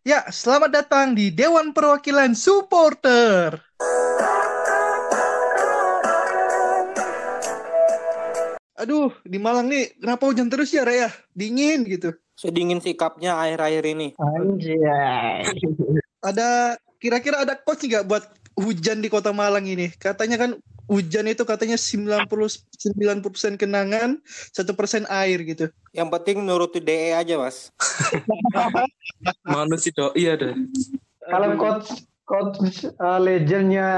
Ya, selamat datang di Dewan Perwakilan Supporter. Aduh, di Malang nih kenapa hujan terus ya, Raya? Dingin gitu. Sedingin sikapnya akhir-akhir ini. Anjay. Ada kira-kira ada coach nggak buat hujan di Kota Malang ini? Katanya kan hujan itu katanya 90 90% kenangan, 1% air gitu. Yang penting nuruti DE aja, Mas. Mana sih dok? Iya deh. Kalau coach coach uh, legendnya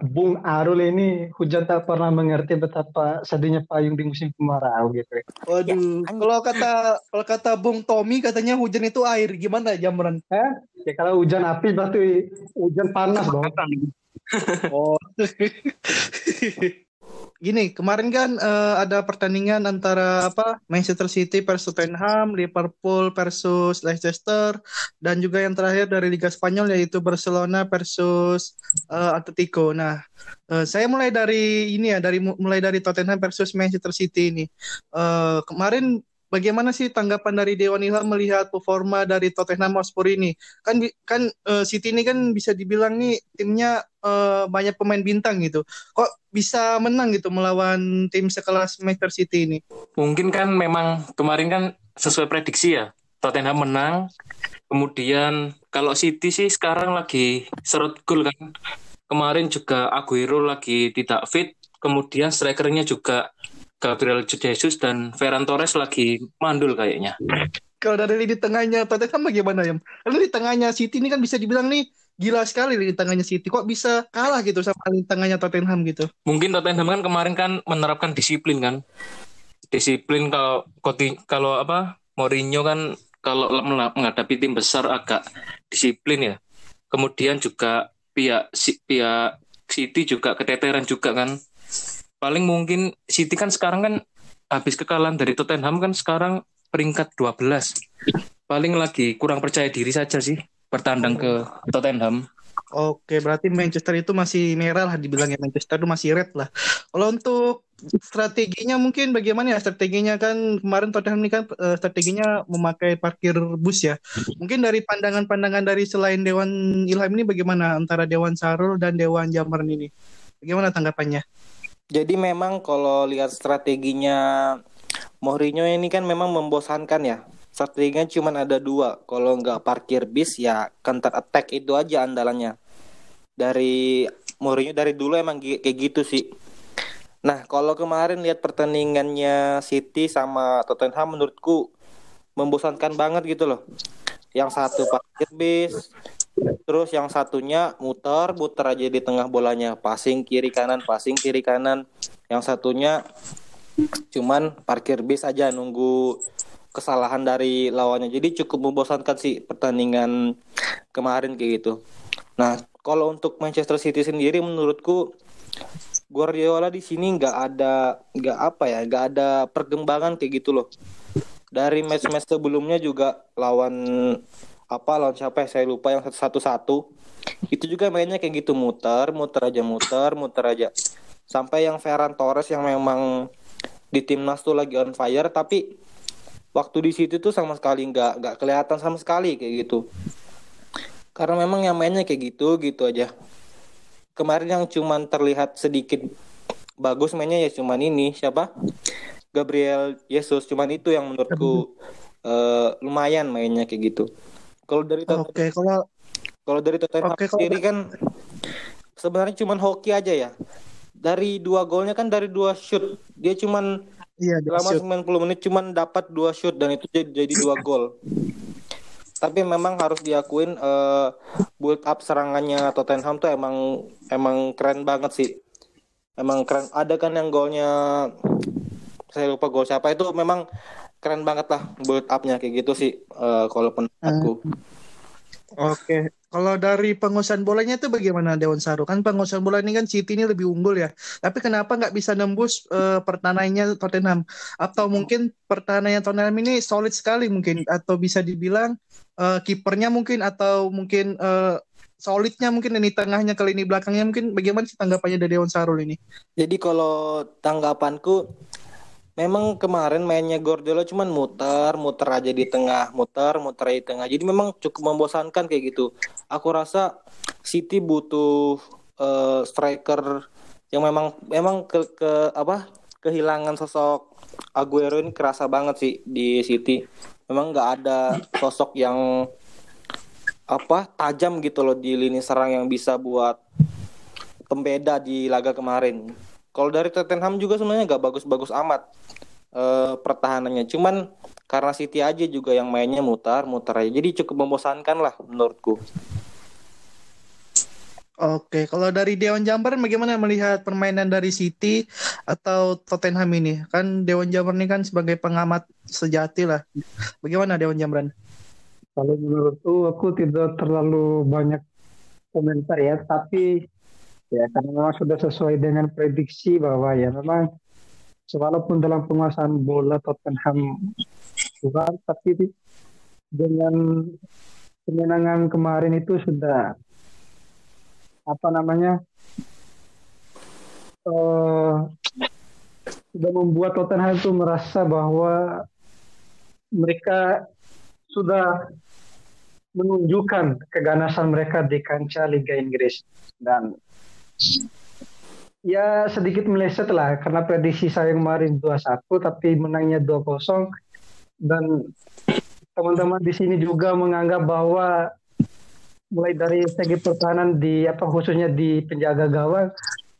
Bung Arul ini hujan tak pernah mengerti betapa sedihnya payung di musim kemarau gitu. Waduh, kalau kata kalau kata Bung Tommy katanya hujan itu air. Gimana Jamran? Eh? Ya kalau hujan api berarti hujan panas dong. Oh. Gini, kemarin kan eh, ada pertandingan antara apa Manchester City versus Tottenham, Liverpool versus Leicester, dan juga yang terakhir dari Liga Spanyol yaitu Barcelona versus eh, Atletico. Nah, eh, saya mulai dari ini ya, dari mulai dari Tottenham versus Manchester City ini. Eh, kemarin bagaimana sih tanggapan dari Dewan Ilham melihat performa dari Tottenham Hotspur ini? Kan kan uh, City ini kan bisa dibilang nih timnya uh, banyak pemain bintang gitu. Kok bisa menang gitu melawan tim sekelas Manchester City ini? Mungkin kan memang kemarin kan sesuai prediksi ya. Tottenham menang. Kemudian kalau City sih sekarang lagi serut gol kan. Kemarin juga Aguero lagi tidak fit. Kemudian strikernya juga Gabriel Jesus dan Ferran Torres lagi mandul kayaknya. Kalau dari lini tengahnya Tottenham bagaimana ya? Karena di tengahnya City ini kan bisa dibilang nih gila sekali di tengahnya City. Kok bisa kalah gitu sama di tengahnya Tottenham gitu? Mungkin Tottenham kan kemarin kan menerapkan disiplin kan. Disiplin kalau kalau apa Mourinho kan kalau menghadapi tim besar agak disiplin ya. Kemudian juga pihak pihak City juga keteteran juga kan paling mungkin City kan sekarang kan habis kekalahan dari Tottenham kan sekarang peringkat 12. Paling lagi kurang percaya diri saja sih bertandang ke Tottenham. Oke, berarti Manchester itu masih merah lah dibilangnya Manchester itu masih red lah. Kalau untuk strateginya mungkin bagaimana ya strateginya kan kemarin Tottenham ini kan uh, strateginya memakai parkir bus ya. Mungkin dari pandangan-pandangan dari selain Dewan Ilham ini bagaimana antara Dewan Sarul dan Dewan Jamran ini? Bagaimana tanggapannya? Jadi memang kalau lihat strateginya Mourinho ini kan memang membosankan ya. Strateginya cuma ada dua. Kalau nggak parkir bis ya counter attack itu aja andalannya. Dari Mourinho dari dulu emang kayak gitu sih. Nah kalau kemarin lihat pertandingannya City sama Tottenham menurutku membosankan banget gitu loh. Yang satu parkir bis, Terus yang satunya muter, muter aja di tengah bolanya, passing kiri kanan, passing kiri kanan. Yang satunya cuman parkir bis aja nunggu kesalahan dari lawannya. Jadi cukup membosankan sih pertandingan kemarin kayak gitu. Nah, kalau untuk Manchester City sendiri menurutku Guardiola di sini nggak ada nggak apa ya, nggak ada perkembangan kayak gitu loh. Dari match-match sebelumnya juga lawan apa lawan siapa ya saya lupa yang satu satu itu juga mainnya kayak gitu muter muter aja muter muter aja. Sampai yang Ferran Torres yang memang di timnas tuh lagi on fire tapi waktu di situ tuh sama sekali nggak nggak kelihatan sama sekali kayak gitu. Karena memang yang mainnya kayak gitu gitu aja. Kemarin yang cuman terlihat sedikit bagus mainnya ya cuman ini siapa? Gabriel Jesus cuman itu yang menurutku uh, lumayan mainnya kayak gitu kalau dari Oke, okay, kalau kalau dari Tottenham okay, sendiri kan sebenarnya cuma hoki aja ya. Dari dua golnya kan dari dua shoot. Dia cuman iya, selama shoot. 90 menit cuman dapat dua shoot dan itu jadi, jadi dua gol. Tapi memang harus diakuin uh, build up serangannya Tottenham tuh emang emang keren banget sih. Emang keren. Ada kan yang golnya saya lupa gol siapa itu memang keren banget lah build upnya kayak gitu sih uh, kalau pendapatku. Hmm. Oke, okay. kalau dari pengusahaan bolanya itu bagaimana Dewan Saru? Kan pengusahaan bola ini kan City ini lebih unggul ya. Tapi kenapa nggak bisa nembus uh, pertahanannya Tottenham? Atau mungkin pertahanannya Tottenham ini solid sekali mungkin? Atau bisa dibilang uh, kipernya mungkin atau mungkin uh, solidnya mungkin ini tengahnya ke lini belakangnya mungkin bagaimana sih tanggapannya dari Dewan Sarul ini? Jadi kalau tanggapanku memang kemarin mainnya Guardiola cuman muter, muter aja di tengah, muter, muter di tengah. Jadi memang cukup membosankan kayak gitu. Aku rasa City butuh eh, striker yang memang memang ke, ke apa kehilangan sosok Aguero ini kerasa banget sih di City. Memang nggak ada sosok yang apa tajam gitu loh di lini serang yang bisa buat pembeda di laga kemarin. Kalau dari Tottenham juga sebenarnya nggak bagus-bagus amat eh, pertahanannya. Cuman karena City aja juga yang mainnya mutar, mutar aja. Jadi cukup membosankan lah menurutku. Oke, kalau dari Dewan Jamber bagaimana melihat permainan dari City atau Tottenham ini? Kan Dewan Jamber ini kan sebagai pengamat sejati lah. Bagaimana Dewan Jamberan? Kalau menurutku aku tidak terlalu banyak komentar ya, tapi ya karena memang sudah sesuai dengan prediksi bahwa ya memang walaupun dalam penguasaan bola Tottenham kurang, tapi dengan kemenangan kemarin itu sudah apa namanya eh sudah membuat Tottenham itu merasa bahwa mereka sudah menunjukkan keganasan mereka di kancah Liga Inggris. Dan ya sedikit meleset lah karena prediksi saya kemarin 2-1 tapi menangnya 2-0 dan teman-teman di sini juga menganggap bahwa mulai dari segi pertahanan di apa khususnya di penjaga gawang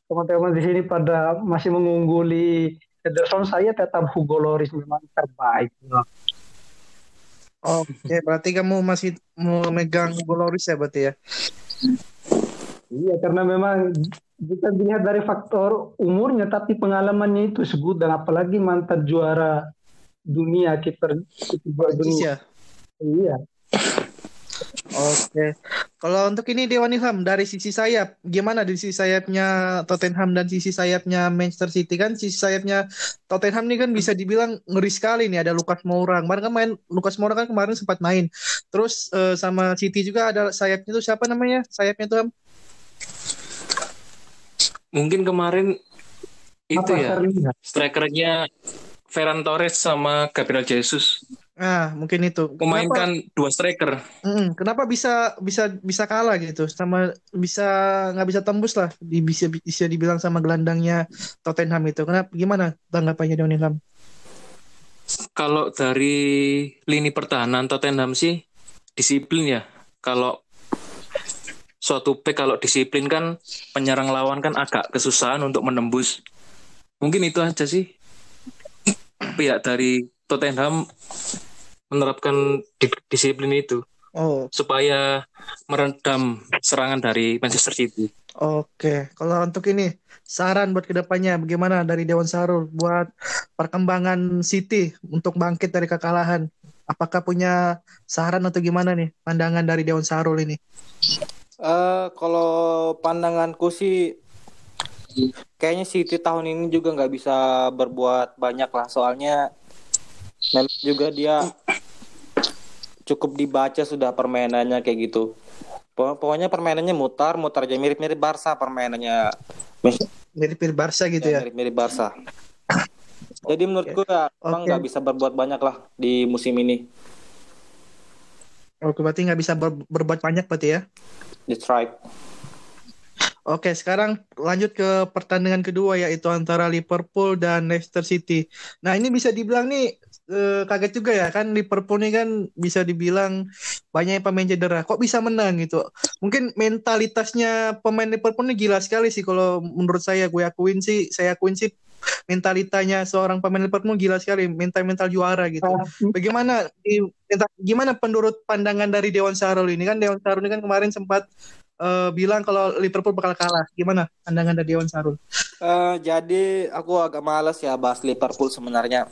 teman-teman di sini pada masih mengungguli Ederson saya tetap Hugo Loris memang terbaik. Oke, berarti kamu masih mau megang Hugo Loris ya berarti ya? Iya karena memang kita dilihat dari faktor umurnya tapi pengalamannya itu sebut dan apalagi mantan juara dunia kiper dunia. Iya. Oke. Kalau untuk ini Dewan Ilham dari sisi sayap, gimana di sisi sayapnya Tottenham dan sisi sayapnya Manchester City kan sisi sayapnya Tottenham ini kan bisa dibilang ngeri sekali nih ada Lucas Moura. Kemarin kan main Lucas Moura kan kemarin sempat main. Terus eh, sama City juga ada sayapnya itu siapa namanya? Sayapnya tuh? Mungkin kemarin itu Apa ya Sterling? strikernya Ferran Torres sama Gabriel Jesus Ah, mungkin itu. Kenapa, memainkan dua striker. Mm, kenapa bisa bisa bisa kalah gitu sama bisa nggak bisa tembus lah di, bisa bisa dibilang sama gelandangnya Tottenham itu. Kenapa gimana tanggapannya Ilham? Kalau dari lini pertahanan Tottenham sih disiplin ya. Kalau suatu back kalau disiplin kan penyerang lawan kan agak kesusahan untuk menembus. Mungkin itu aja sih. Pihak dari Tottenham menerapkan di- disiplin itu Oh, supaya meredam serangan dari Manchester City. oke. Kalau untuk ini saran buat ke depannya bagaimana dari Dewan Sarul buat perkembangan City untuk bangkit dari kekalahan? Apakah punya saran atau gimana nih pandangan dari Dewan Sarul ini? Eh kalau pandanganku sih kayaknya City tahun ini juga nggak bisa berbuat banyak lah soalnya memang juga dia cukup dibaca sudah permainannya kayak gitu. Pok- Pokoknya permainannya mutar, mutar aja mirip-mirip Barca permainannya. Mirip-mirip Barca gitu Ya, ya. mirip-mirip Barca. Jadi menurutku ya Oke. memang nggak bisa berbuat banyak lah di musim ini. Oke, berarti nggak bisa ber- berbuat banyak berarti ya. Right. Oke, sekarang lanjut ke pertandingan kedua yaitu antara Liverpool dan Leicester City. Nah, ini bisa dibilang nih eh, kaget juga ya kan Liverpool nih kan bisa dibilang banyak pemain cedera. Kok bisa menang gitu? Mungkin mentalitasnya pemain Liverpool ini gila sekali sih kalau menurut saya gue akuin sih, saya akuin sih mentalitanya seorang pemain Liverpool gila sekali, mental-mental juara gitu. Ah, Bagaimana gimana menurut pandangan dari Dewan Sarul ini kan Dewan Sarul ini kan kemarin sempat eh, bilang kalau Liverpool bakal kalah. Gimana pandangan dari Dewan Sarul? Eh, jadi aku agak malas ya bahas Liverpool sebenarnya.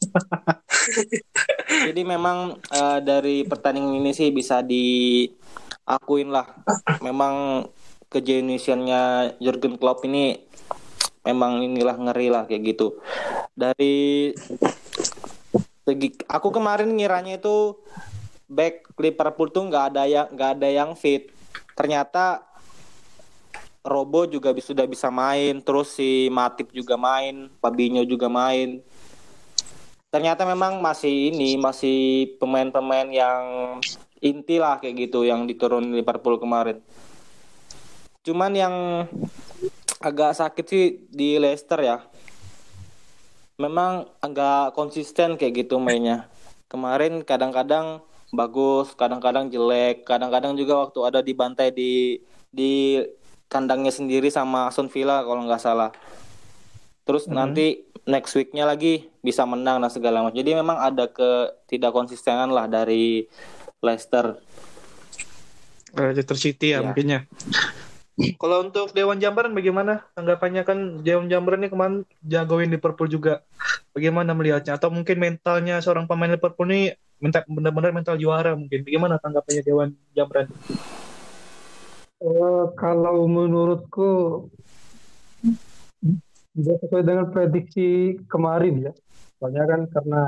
jadi memang eh, dari pertandingan ini sih bisa diakuin lah. Memang kejeniusannya Jurgen Klopp ini memang inilah ngeri lah kayak gitu. Dari segi aku kemarin ngiranya itu back Liverpool tuh nggak ada yang nggak ada yang fit. Ternyata Robo juga sudah bisa main, terus si Matip juga main, Fabinho juga main. Ternyata memang masih ini masih pemain-pemain yang inti lah kayak gitu yang diturunin Liverpool kemarin. Cuman yang agak sakit sih di Leicester ya. Memang agak konsisten kayak gitu mainnya. Kemarin kadang-kadang bagus, kadang-kadang jelek, kadang-kadang juga waktu ada dibantai di di kandangnya sendiri sama Aston Villa kalau nggak salah. Terus Mhm. nanti next weeknya lagi bisa menang dan segala macam. Jadi memang ada ke tidak konsistenan lah dari Leicester. Eh, Leicester City ya Iya. ya. Kalau untuk Dewan Jambaran bagaimana? Tanggapannya kan Dewan Jambaran ini kemarin jagoin Liverpool juga. Bagaimana melihatnya? Atau mungkin mentalnya seorang pemain Liverpool ini mental- benar-benar mental juara mungkin. Bagaimana tanggapannya Dewan Jambaran? Eh, kalau menurutku tidak sesuai dengan prediksi kemarin ya. Soalnya kan karena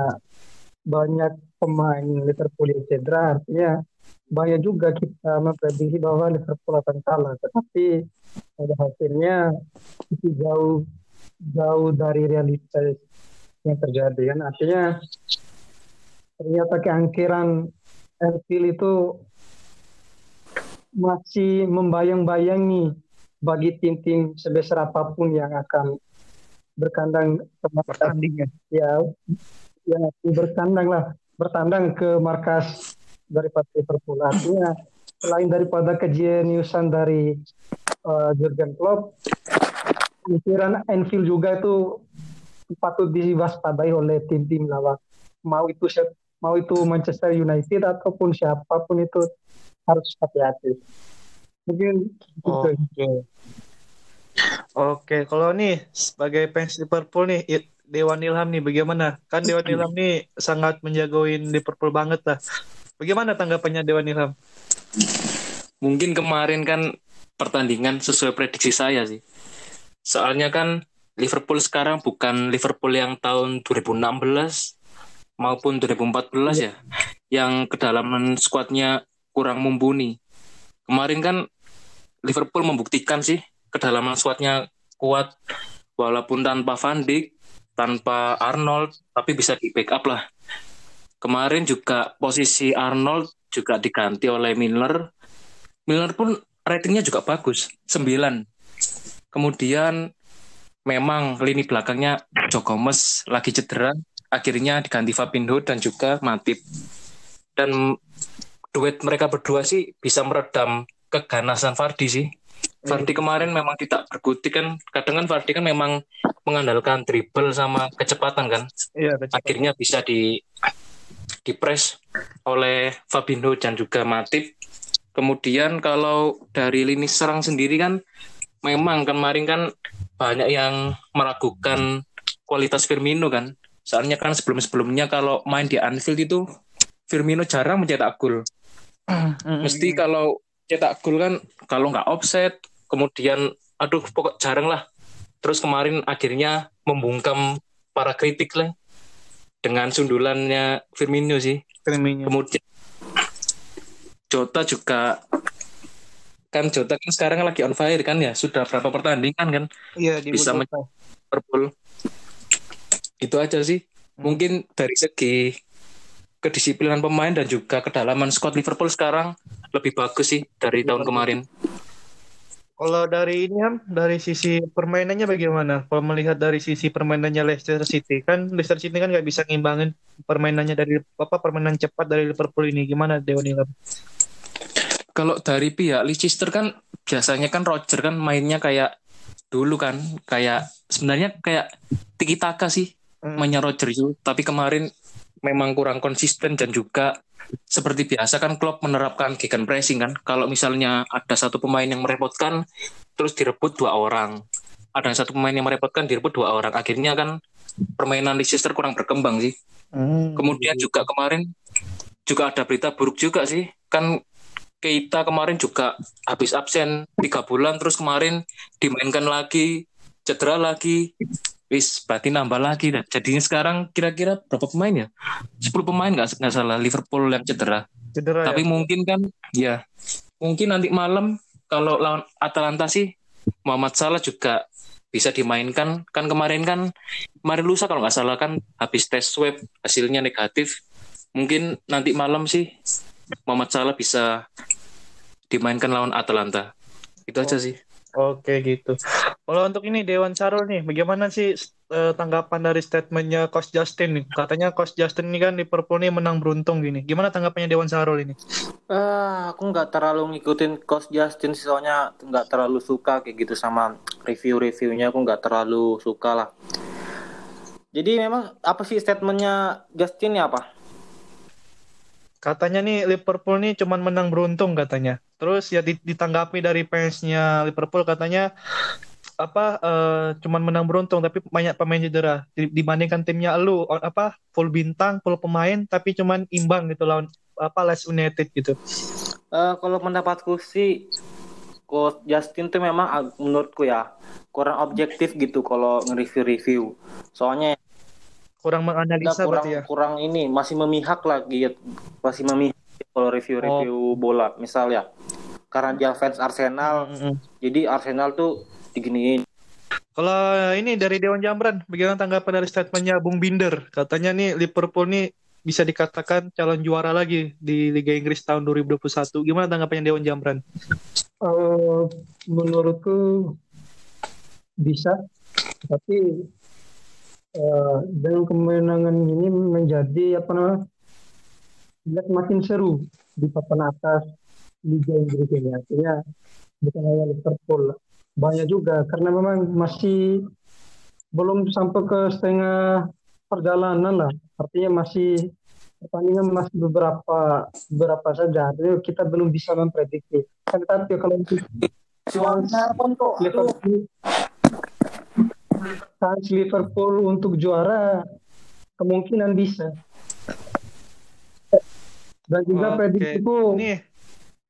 banyak pemain Liverpool yang cedera, artinya banyak juga kita memprediksi bahwa Liverpool akan kalah. Tetapi pada hasilnya itu jauh jauh dari realitas yang terjadi kan. Artinya ternyata keangkiran Anfield itu masih membayang-bayangi bagi tim-tim sebesar apa pun yang akan berkandang ke markas Pertandingan. ya yang berkandang lah bertandang ke markas daripada Liverpool artinya selain daripada kejeniusan dari uh, Jurgen Klopp pikiran Anfield juga itu patut diwaspadai oleh tim-tim lawan mau itu mau itu Manchester United ataupun siapa pun itu harus hati-hati mungkin gitu. Oke. Oke, kalau nih sebagai fans Liverpool nih Dewan Ilham nih bagaimana? Kan Dewan Ilham nih sangat menjagoin Liverpool banget lah. Bagaimana tanggapannya Dewan Ilham? Mungkin kemarin kan pertandingan sesuai prediksi saya sih. Soalnya kan Liverpool sekarang bukan Liverpool yang tahun 2016 maupun 2014 ya, yang kedalaman skuadnya kurang mumpuni. Kemarin kan Liverpool membuktikan sih kedalaman skuadnya kuat walaupun tanpa Van Dijk, tanpa Arnold, tapi bisa di backup lah. Kemarin juga posisi Arnold juga diganti oleh Milner. Milner pun ratingnya juga bagus, 9. Kemudian memang lini belakangnya Joe Gomez lagi cedera, akhirnya diganti Fabinho dan juga Matip. Dan duet mereka berdua sih bisa meredam keganasan Vardy sih. Vardy kemarin memang tidak berkutik kan, kadang kan Vardy kan memang mengandalkan dribble sama kecepatan kan Iya, kecepatan. akhirnya bisa di dipres oleh Fabinho dan juga Matip. Kemudian kalau dari lini serang sendiri kan memang kemarin kan banyak yang meragukan kualitas Firmino kan. Soalnya kan sebelum-sebelumnya kalau main di Anfield itu Firmino jarang mencetak gol. Mesti kalau cetak gol kan kalau nggak offset, kemudian aduh pokok jarang lah. Terus kemarin akhirnya membungkam para kritik lah dengan sundulannya Firmino sih. Firmino. Kemudian Jota juga kan Jota kan sekarang lagi on fire kan ya sudah berapa pertandingan kan Iya, di bisa. Liverpool itu aja sih mungkin dari segi kedisiplinan pemain dan juga kedalaman squad Liverpool sekarang lebih bagus sih dari tahun kemarin Kalau dari ini Ham, dari sisi permainannya bagaimana? Kalau melihat dari sisi permainannya Leicester City, kan Leicester City kan nggak bisa ngimbangin permainannya dari apa permainan cepat dari Liverpool ini. Gimana Dewan Ilham? kalau dari pihak Leicester kan biasanya kan Roger kan mainnya kayak dulu kan kayak sebenarnya kayak tiki taka sih Hmm. mainnya Roger itu tapi kemarin memang kurang konsisten dan juga seperti biasa kan Klopp menerapkan gegen pressing kan. Kalau misalnya ada satu pemain yang merepotkan terus direbut dua orang. Ada satu pemain yang merepotkan direbut dua orang. Akhirnya kan permainan Leicester kurang berkembang sih. Hmm. Kemudian juga kemarin juga ada berita buruk juga sih. Kan Keita kemarin juga habis absen tiga bulan terus kemarin dimainkan lagi cedera lagi wis berarti nambah lagi dah. jadinya sekarang kira-kira berapa pemain ya? 10 pemain nggak nggak salah Liverpool yang cedera. Cedera tapi ya? mungkin kan ya mungkin nanti malam kalau lawan Atalanta sih Muhammad Salah juga bisa dimainkan. Kan kemarin kan kemarin lusa kalau nggak salah kan habis tes swab hasilnya negatif. Mungkin nanti malam sih Muhammad Salah bisa dimainkan lawan Atalanta. Itu aja sih Oke gitu. Kalau untuk ini Dewan Sarul nih, bagaimana sih eh, tanggapan dari statementnya Coach Justin nih? Katanya Coach Justin ini kan Liverpool nih menang beruntung gini. Gimana tanggapannya Dewan Sarul ini? Ah, aku nggak terlalu ngikutin Coach Justin soalnya nggak terlalu suka kayak gitu sama review-reviewnya aku nggak terlalu suka lah. Jadi memang apa sih statementnya Justin ya apa? Katanya nih Liverpool nih cuman menang beruntung katanya. Terus ya di- ditanggapi dari fansnya Liverpool katanya apa eh, cuman menang beruntung tapi banyak pemain cedera Di- dibandingkan timnya lu apa full bintang full pemain tapi cuman imbang gitu lawan apa Leeds United gitu. Eh, kalau pendapatku sih Coach Justin tuh memang menurutku ya kurang objektif gitu kalau nge-review-review. Soalnya Kurang menganalisa kurang berarti ya. kurang ini masih memihak lagi masih memihak kalau review-review bola misal ya karena dia fans Arsenal Mm-mm. jadi Arsenal tuh diginiin Kalau ini dari Dewan Jambran, bagaimana tanggapan dari statementnya Bung Binder? Katanya nih Liverpool nih bisa dikatakan calon juara lagi di Liga Inggris tahun 2021. Gimana tanggapannya Dewan Jambran? Eh, menurutku bisa, tapi eh, dengan kemenangan ini menjadi apa namanya, lihat makin seru di papan atas Liga Inggris ini. Artinya bukan hanya Liverpool, banyak juga karena memang masih belum sampai ke setengah perjalanan lah. Artinya masih pertandingan masih beberapa beberapa saja. Jadi kita belum bisa memprediksi. Kan Tapi kalau untuk Liverpool Liverpool untuk juara kemungkinan bisa. Dan juga Oke. prediksiku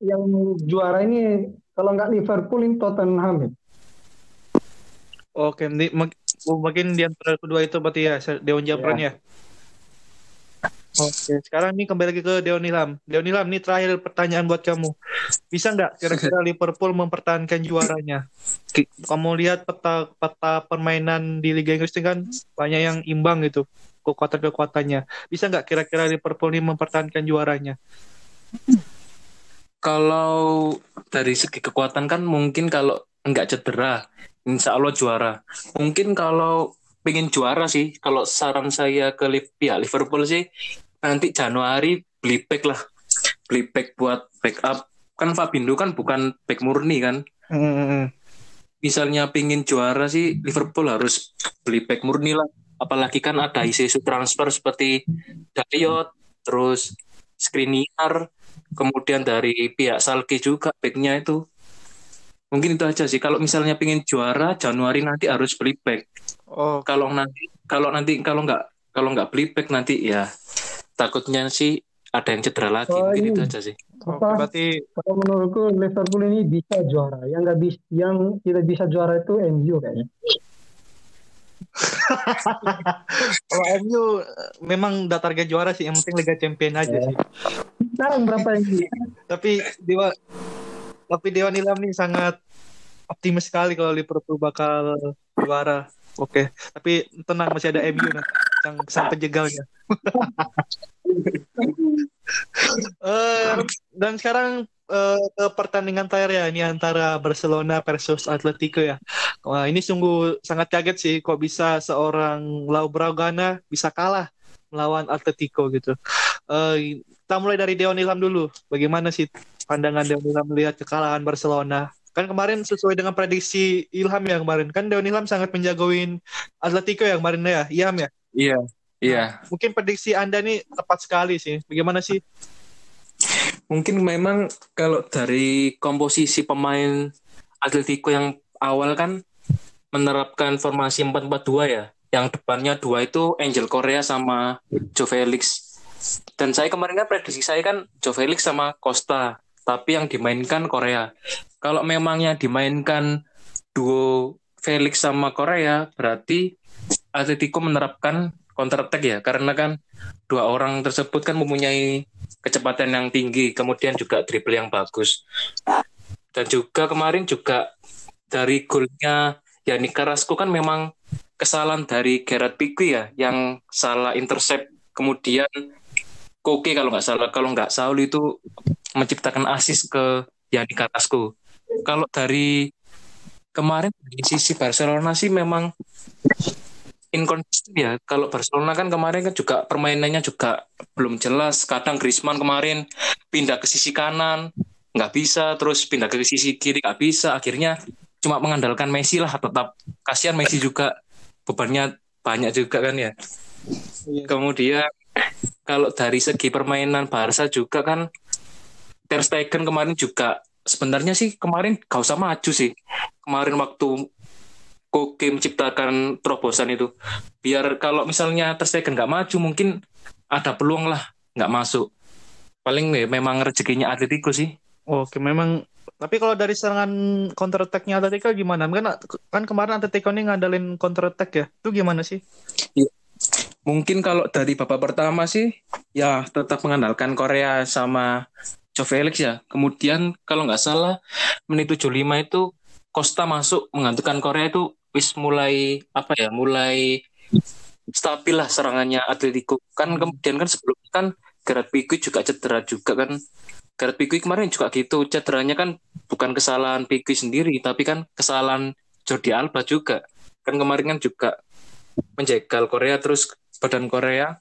yang juara ini kalau nggak Liverpool ini Tottenham. ya. oke, di, mak- mungkin di antara kedua itu berarti ya Dewan Jambran ya. Oke, sekarang nih kembali lagi ke Dewan Ilham. Dewan Ilham, ini terakhir pertanyaan buat kamu. Bisa nggak kira-kira Liverpool mempertahankan juaranya? Kamu lihat peta peta permainan di Liga Inggris ini kan banyak yang imbang gitu kekuatan-kekuatannya. Bisa nggak kira-kira Liverpool ini mempertahankan juaranya? Kalau dari segi kekuatan kan mungkin kalau nggak cedera insya Allah juara. Mungkin kalau pengen juara sih kalau saran saya ke pihak Liverpool sih nanti Januari beli back lah. Beli back buat backup. Kan Fabinho kan bukan back murni kan. Misalnya pengen juara sih Liverpool harus beli back murni lah. Apalagi kan ada isu-isu transfer seperti Dayot terus Skriniar kemudian dari pihak Salke juga backnya itu mungkin itu aja sih kalau misalnya pengen juara Januari nanti harus beli back Oh, kalau nanti kalau nanti kalau nggak kalau nggak beli back nanti ya takutnya sih ada yang cedera lagi Oh, mungkin ini. itu aja sih oke, Apa? berarti Kalau menurutku Liverpool ini bisa juara. Yang nggak bisa, yang tidak bisa juara itu MU kayaknya. kalau MU memang udah target juara sih, yang penting Liga Champion aja Ya. sih. Sekarang berapa MU? Tapi Dewa tapi Dewan Ilham nih sangat optimis sekali kalau Liverpool bakal juara. Oke, tapi tenang masih ada MU nanti yang sang penjegalnya. Eh, dan sekarang eh, ke pertandingan terakhir ya ini antara Barcelona versus Atletico ya. Wah, ini sungguh sangat kaget sih kok bisa seorang Lau Braugana bisa kalah melawan Atletico gitu. Eh, kita mulai dari Dewan Ilham dulu. Bagaimana sih pandangan Dewan Ilham melihat kekalahan Barcelona? Kan kemarin sesuai dengan prediksi Ilham ya kemarin. Kan Dewan Ilham sangat menjagoin Atletico ya kemarin ya. Ilham ya. iya iya Mungkin prediksi Anda nih tepat sekali sih. Bagaimana sih? Mungkin memang kalau dari komposisi pemain Atletico yang awal kan menerapkan formasi 4-4-2 ya. Yang depannya dua itu Angel Korea sama Joe Felix. Dan saya kemarin kan prediksi saya kan Joe Felix sama Costa. Tapi yang dimainkan Korea. Kalau memang yang dimainkan duo Felix sama Korea berarti Atletico menerapkan counter attack ya. Karena kan dua orang tersebut kan mempunyai kecepatan yang tinggi, kemudian juga dribble yang bagus. Dan juga kemarin juga dari golnya Yani Carrasco kan memang kesalahan dari Gerard Pique ya yang salah intercept kemudian Koke kalau nggak salah kalau nggak Saul itu menciptakan asis ke Yani Carrasco kalau dari kemarin di sisi Barcelona sih memang inkonsisten ya. Kalau Barcelona kan kemarin kan juga permainannya juga belum jelas. Kadang Griezmann kemarin pindah ke sisi kanan nggak bisa, terus pindah ke sisi kiri nggak bisa. Akhirnya cuma mengandalkan Messi lah. Tetap kasihan Messi juga bebannya banyak juga kan ya. Iya. Kemudian kalau dari segi permainan Barca juga kan Ter Stegen kemarin juga sebenarnya sih kemarin gak usah maju sih. Kemarin waktu Koke menciptakan terobosan itu. Biar kalau misalnya Ter Stegen nggak maju mungkin ada peluang lah nggak masuk. Paling nih memang rezekinya Atletico sih. Oke, memang tapi kalau dari serangan counter attack-nya Atletico gimana? Kan kan kemarin Atletico ini ngandalin counter attack ya. Itu gimana sih? Ya. Mungkin kalau dari babak pertama sih ya tetap mengandalkan Korea sama Joe Felix ya. Kemudian kalau nggak salah menit 75 itu Costa masuk menggantikan Korea itu wis mulai apa ya mulai stabil lah serangannya Atletico. Kan kemudian kan sebelumnya kan Gerard Pique juga cedera juga kan. Gerard Pique kemarin juga gitu cederanya kan bukan kesalahan Pique sendiri tapi kan kesalahan Jordi Alba juga. Kan kemarin kan juga menjegal Korea terus badan Korea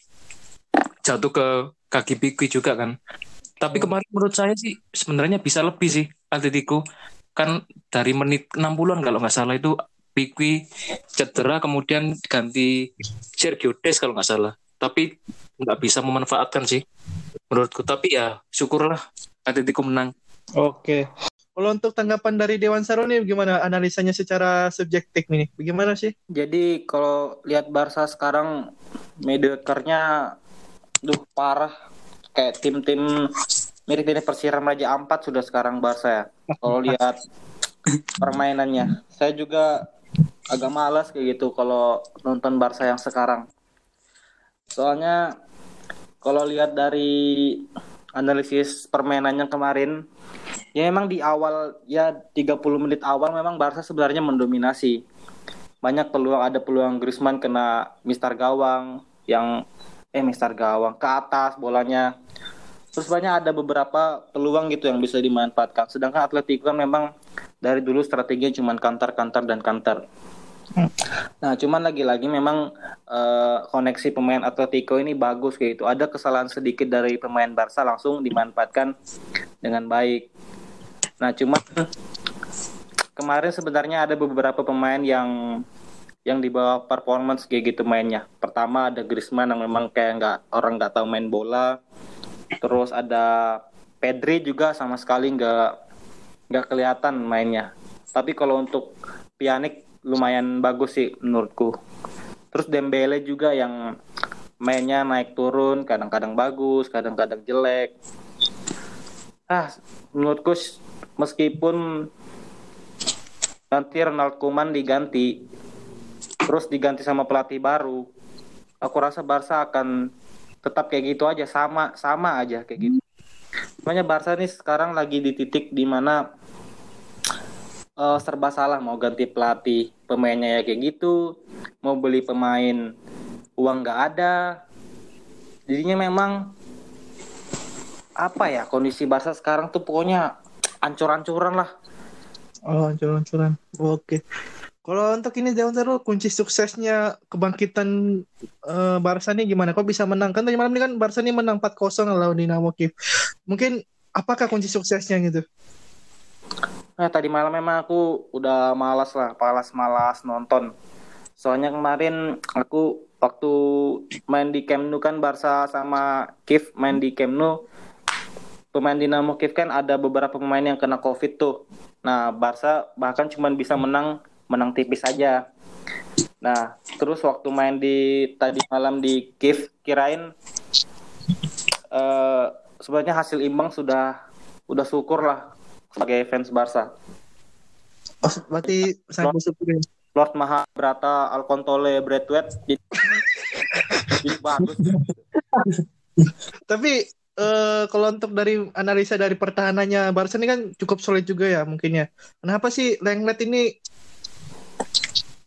jatuh ke kaki Pique juga kan. Tapi hmm. kemarin menurut saya sih sebenarnya bisa lebih sih Atletico. Kan dari menit 60-an kalau nggak salah itu Piqui cedera kemudian ganti Sergio Des kalau nggak salah. Tapi nggak bisa memanfaatkan sih menurutku. Tapi ya syukurlah Atletico menang. Oke. Kalau untuk tanggapan dari Dewan Saro nih gimana analisanya secara subjektif nih bagaimana sih? Jadi kalau lihat Barca sekarang mediocre-nya duh parah. Kayak tim-tim mirip-mirip Persiram Raja Ampat sudah sekarang Barca ya. Kalau lihat permainannya, saya juga agak malas kayak gitu kalau nonton Barca yang sekarang. Soalnya kalau lihat dari analisis permainannya kemarin, ya memang di awal ya 30 menit awal memang Barca sebenarnya mendominasi. Banyak peluang ada peluang Griezmann kena Mister Gawang yang eh Mister Gawang ke atas bolanya terus banyak ada beberapa peluang gitu yang bisa dimanfaatkan sedangkan Atletico kan memang dari dulu strateginya cuma kantor-kantor dan kantor Nah, cuman lagi-lagi memang uh, koneksi pemain Atletico ini bagus kayak itu. Ada kesalahan sedikit dari pemain Barca langsung dimanfaatkan dengan baik. Nah, cuman kemarin sebenarnya ada beberapa pemain yang yang di bawah performance kayak gitu mainnya. Pertama ada Griezmann yang memang kayak nggak orang nggak tahu main bola. Terus ada Pedri juga sama sekali nggak nggak kelihatan mainnya. Tapi kalau untuk Pjanic lumayan bagus sih menurutku. Terus Dembele juga yang mainnya naik turun, kadang-kadang bagus, kadang-kadang jelek. Ah, menurutku meskipun nanti Ronald Koeman diganti, terus diganti sama pelatih baru, aku rasa Barca akan tetap kayak gitu aja sama sama aja kayak gitu. Makanya Barca nih sekarang lagi di titik di mana uh, serba salah mau ganti pelatih pemainnya ya kayak gitu, mau beli pemain uang nggak ada, jadinya memang apa ya kondisi Barca sekarang tuh pokoknya ancur-ancuran lah. Oh, ancur-ancuran. Oke. Kalau untuk ini Dewan Zero, kunci suksesnya kebangkitan uh, Barca nih gimana? Kok bisa menang? Kan tadi malam ini kan Barca nih menang 4-0 lawan Dinamo Kiev. Mungkin apakah kunci suksesnya gitu? Nah, tadi malam memang aku udah malas lah, malas-malas nonton. Soalnya kemarin aku waktu main di Camp Nou kan Barca sama Kiev main di Camp Nou pemain Dinamo Kiev kan ada beberapa pemain yang kena Covid tuh. Nah, Barca bahkan cuma bisa menang menang tipis aja. Nah, terus waktu main di tadi malam di Kiev kirain uh, sebenarnya hasil imbang sudah udah syukur lah sebagai fans Barca. Oh, berarti sangat bersyukur ya. Lord Mahabrata Alcontole Bradwet jadi, bagus. Tapi eh kalau untuk dari analisa dari pertahanannya Barca ini kan cukup sulit juga ya mungkin ya. Kenapa sih Lenglet ini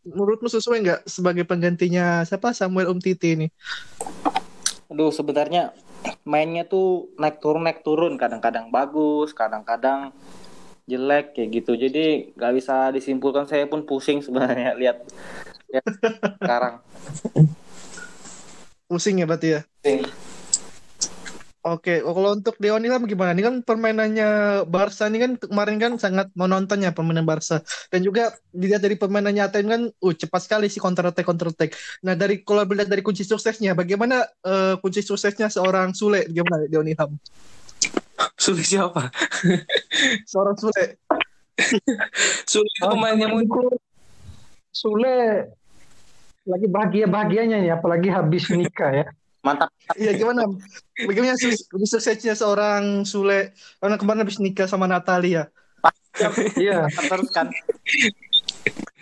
menurutmu sesuai nggak sebagai penggantinya siapa Samuel Umtiti ini? Aduh, sebenarnya mainnya tuh naik turun naik turun, kadang-kadang bagus, kadang-kadang jelek kayak gitu. Jadi nggak bisa disimpulkan. Saya pun pusing sebenarnya lihat, lihat sekarang. Pusing ya berarti ya. Oke, oh, kalau untuk Dewan Ilham gimana? Ini kan permainannya Barca ini kan kemarin kan sangat menontonnya permainan Barca dan juga dilihat dari permainannya Aten kan, uh cepat sekali sih counter attack counter attack. Nah dari kalau dilihat dari kunci suksesnya, bagaimana uh, kunci suksesnya seorang Sule? Gimana Dewan Ilham? Sule siapa? seorang Sule. Sule itu pemainnya Sule lagi bahagia-bahagianya ya, apalagi habis nikah ya. Mantap. Iya gimana? Bagaimana suksesnya seorang Sule karena kemarin habis nikah sama Natalia. Iya, Terus kan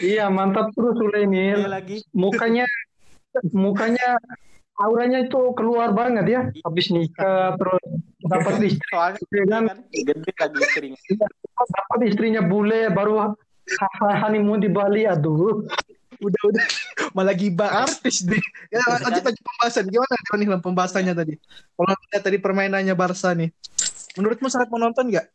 iya mantap terus Sule ini. Iya lagi. Mukanya mukanya auranya itu keluar banget ya. Habis nikah terus dapat istri Soalnya ya kan? kan gede lagi istrinya. dapat istrinya bule baru honeymoon di Bali aduh. Udah udah malah gibah artis deh. Ya lanjut aja pembahasan. Gimana Dewan Ilham pembahasannya tadi? Kalau lihat tadi permainannya Barca nih. Menurutmu sangat menonton nggak?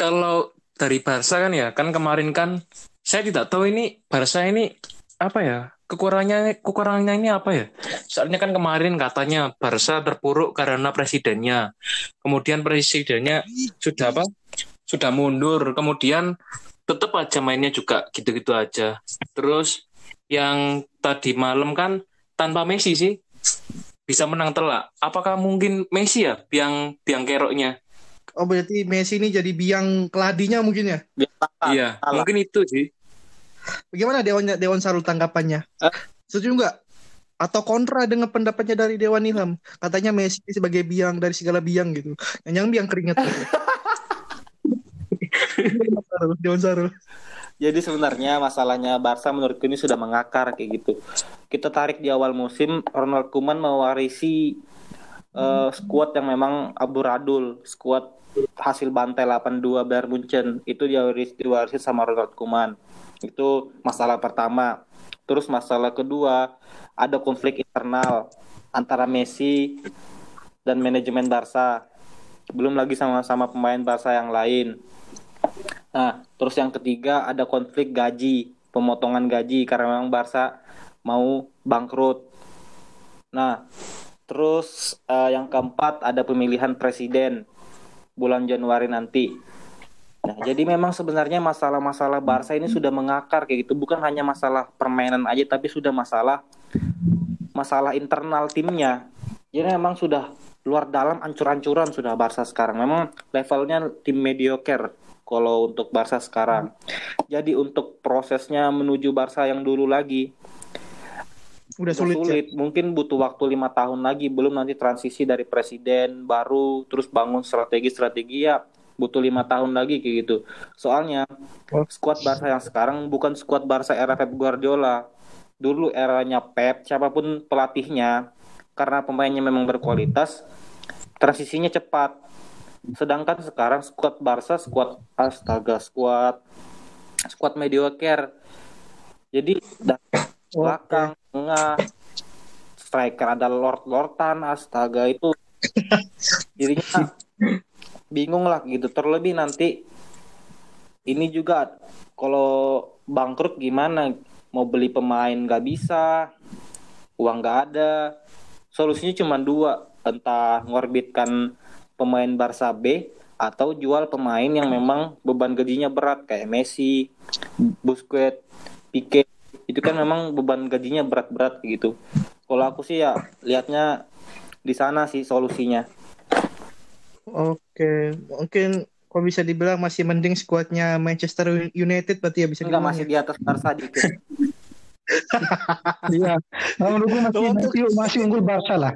kalau dari Barca kan ya kan kemarin kan saya tidak tahu ini Barca ini apa ya kekurangannya kekurangannya ini apa ya soalnya kan kemarin katanya Barca terpuruk karena presidennya kemudian presidennya sudah apa sudah mundur kemudian tetap aja mainnya juga gitu-gitu aja terus yang tadi malam kan tanpa Messi sih bisa menang telak apakah mungkin Messi ya biang biang keroknya Oh berarti Messi ini jadi biang keladinya mungkin ya? Iya mungkin itu sih Bagaimana Dewan Dewan Sarul tanggapannya? Setuju nggak? Atau kontra dengan pendapatnya dari Dewan Ilham? Katanya Messi sebagai biang dari segala biang gitu. Yang yang biang keringat. gitu. Sarul, Dewan Sarul. Jadi sebenarnya masalahnya Barca menurutku ini sudah mengakar kayak gitu. Kita tarik di awal musim Ronald Koeman mewarisi eh, skuad yang memang aburadul, skuad hasil bantai 8-2 Bayern Munchen. Itu diwarisi, diwarisi sama Ronald Koeman. Itu masalah pertama. Terus masalah kedua, ada konflik internal antara Messi dan manajemen Barca. Belum lagi sama-sama pemain Barca yang lain. Nah, terus yang ketiga ada konflik gaji, pemotongan gaji karena memang Barca mau bangkrut. Nah, terus eh, yang keempat ada pemilihan presiden bulan Januari nanti. Nah, jadi memang sebenarnya masalah-masalah Barca ini sudah mengakar kayak gitu, bukan hanya masalah permainan aja tapi sudah masalah masalah internal timnya. Jadi memang sudah luar dalam ancur-ancuran sudah Barca sekarang. Memang levelnya tim mediocre kalau untuk Barca sekarang. Jadi untuk prosesnya menuju Barca yang dulu lagi Udah sulit, sulit, ya. Mungkin butuh waktu lima tahun lagi. Belum nanti transisi dari presiden baru, terus bangun strategi-strategi ya butuh lima tahun lagi kayak gitu. Soalnya skuad Barca yang sekarang bukan skuad Barca era Pep Guardiola. Dulu eranya Pep, siapa pun pelatihnya, karena pemainnya memang berkualitas, transisinya cepat. Sedangkan sekarang skuad Barca, skuad astaga, skuad skuad mediocre. Jadi dari belakang, tengah, striker ada Lord Lordan, astaga itu jadinya bingung lah gitu. Terlebih nanti ini juga kalau bangkrut gimana? Mau beli pemain nggak bisa, uang nggak ada. Solusinya cuma dua, entah ngorbitkan pemain Barca B atau jual pemain yang memang beban gajinya berat kayak Messi, Busquets, Pique. Itu kan memang beban gajinya berat-berat gitu. Kalau aku sih ya lihatnya di sana sih solusinya. Oke, mungkin kalau bisa dibilang masih mending skuadnya Manchester United berarti ya bisa Enggak dibilang masih ya. di atas Barca dikit. Iya. Nah, menurutku masih, Kalau masih, masih unggul Barca lah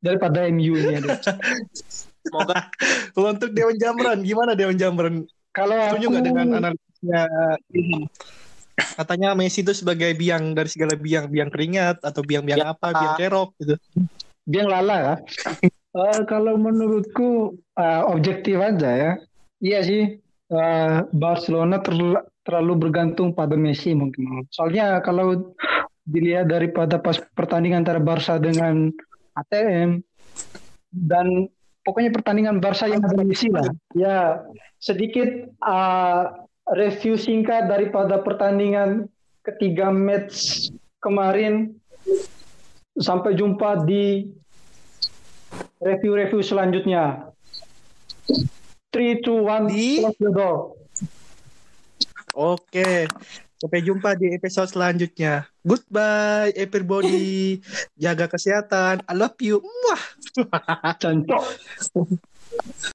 daripada MU ini. aduh. Semoga Kalau untuk Dewan Jamran, gimana Dewan Jamran? Kalau Setuju aku nggak dengan analisisnya ini? Katanya Messi itu sebagai biang dari segala biang, biang keringat atau biang-biang Ya. apa, biang kerok gitu. biang lala ya. Eh, kalau menurutku eh, objektif aja ya. Iya sih. eh, Barcelona terl- terlalu bergantung pada Messi mungkin. Soalnya kalau dilihat daripada pas pertandingan antara Barca dengan ATM dan pokoknya pertandingan Barca yang ada Messi lah. Ya, sedikit eh, review singkat daripada pertandingan ketiga match kemarin. Sampai jumpa di review-review selanjutnya. 3, 2, 1, Di- close the door. Oke. Sampai jumpa di episode selanjutnya. Goodbye everybody. Jaga kesehatan. I love you. Muah. Cancok.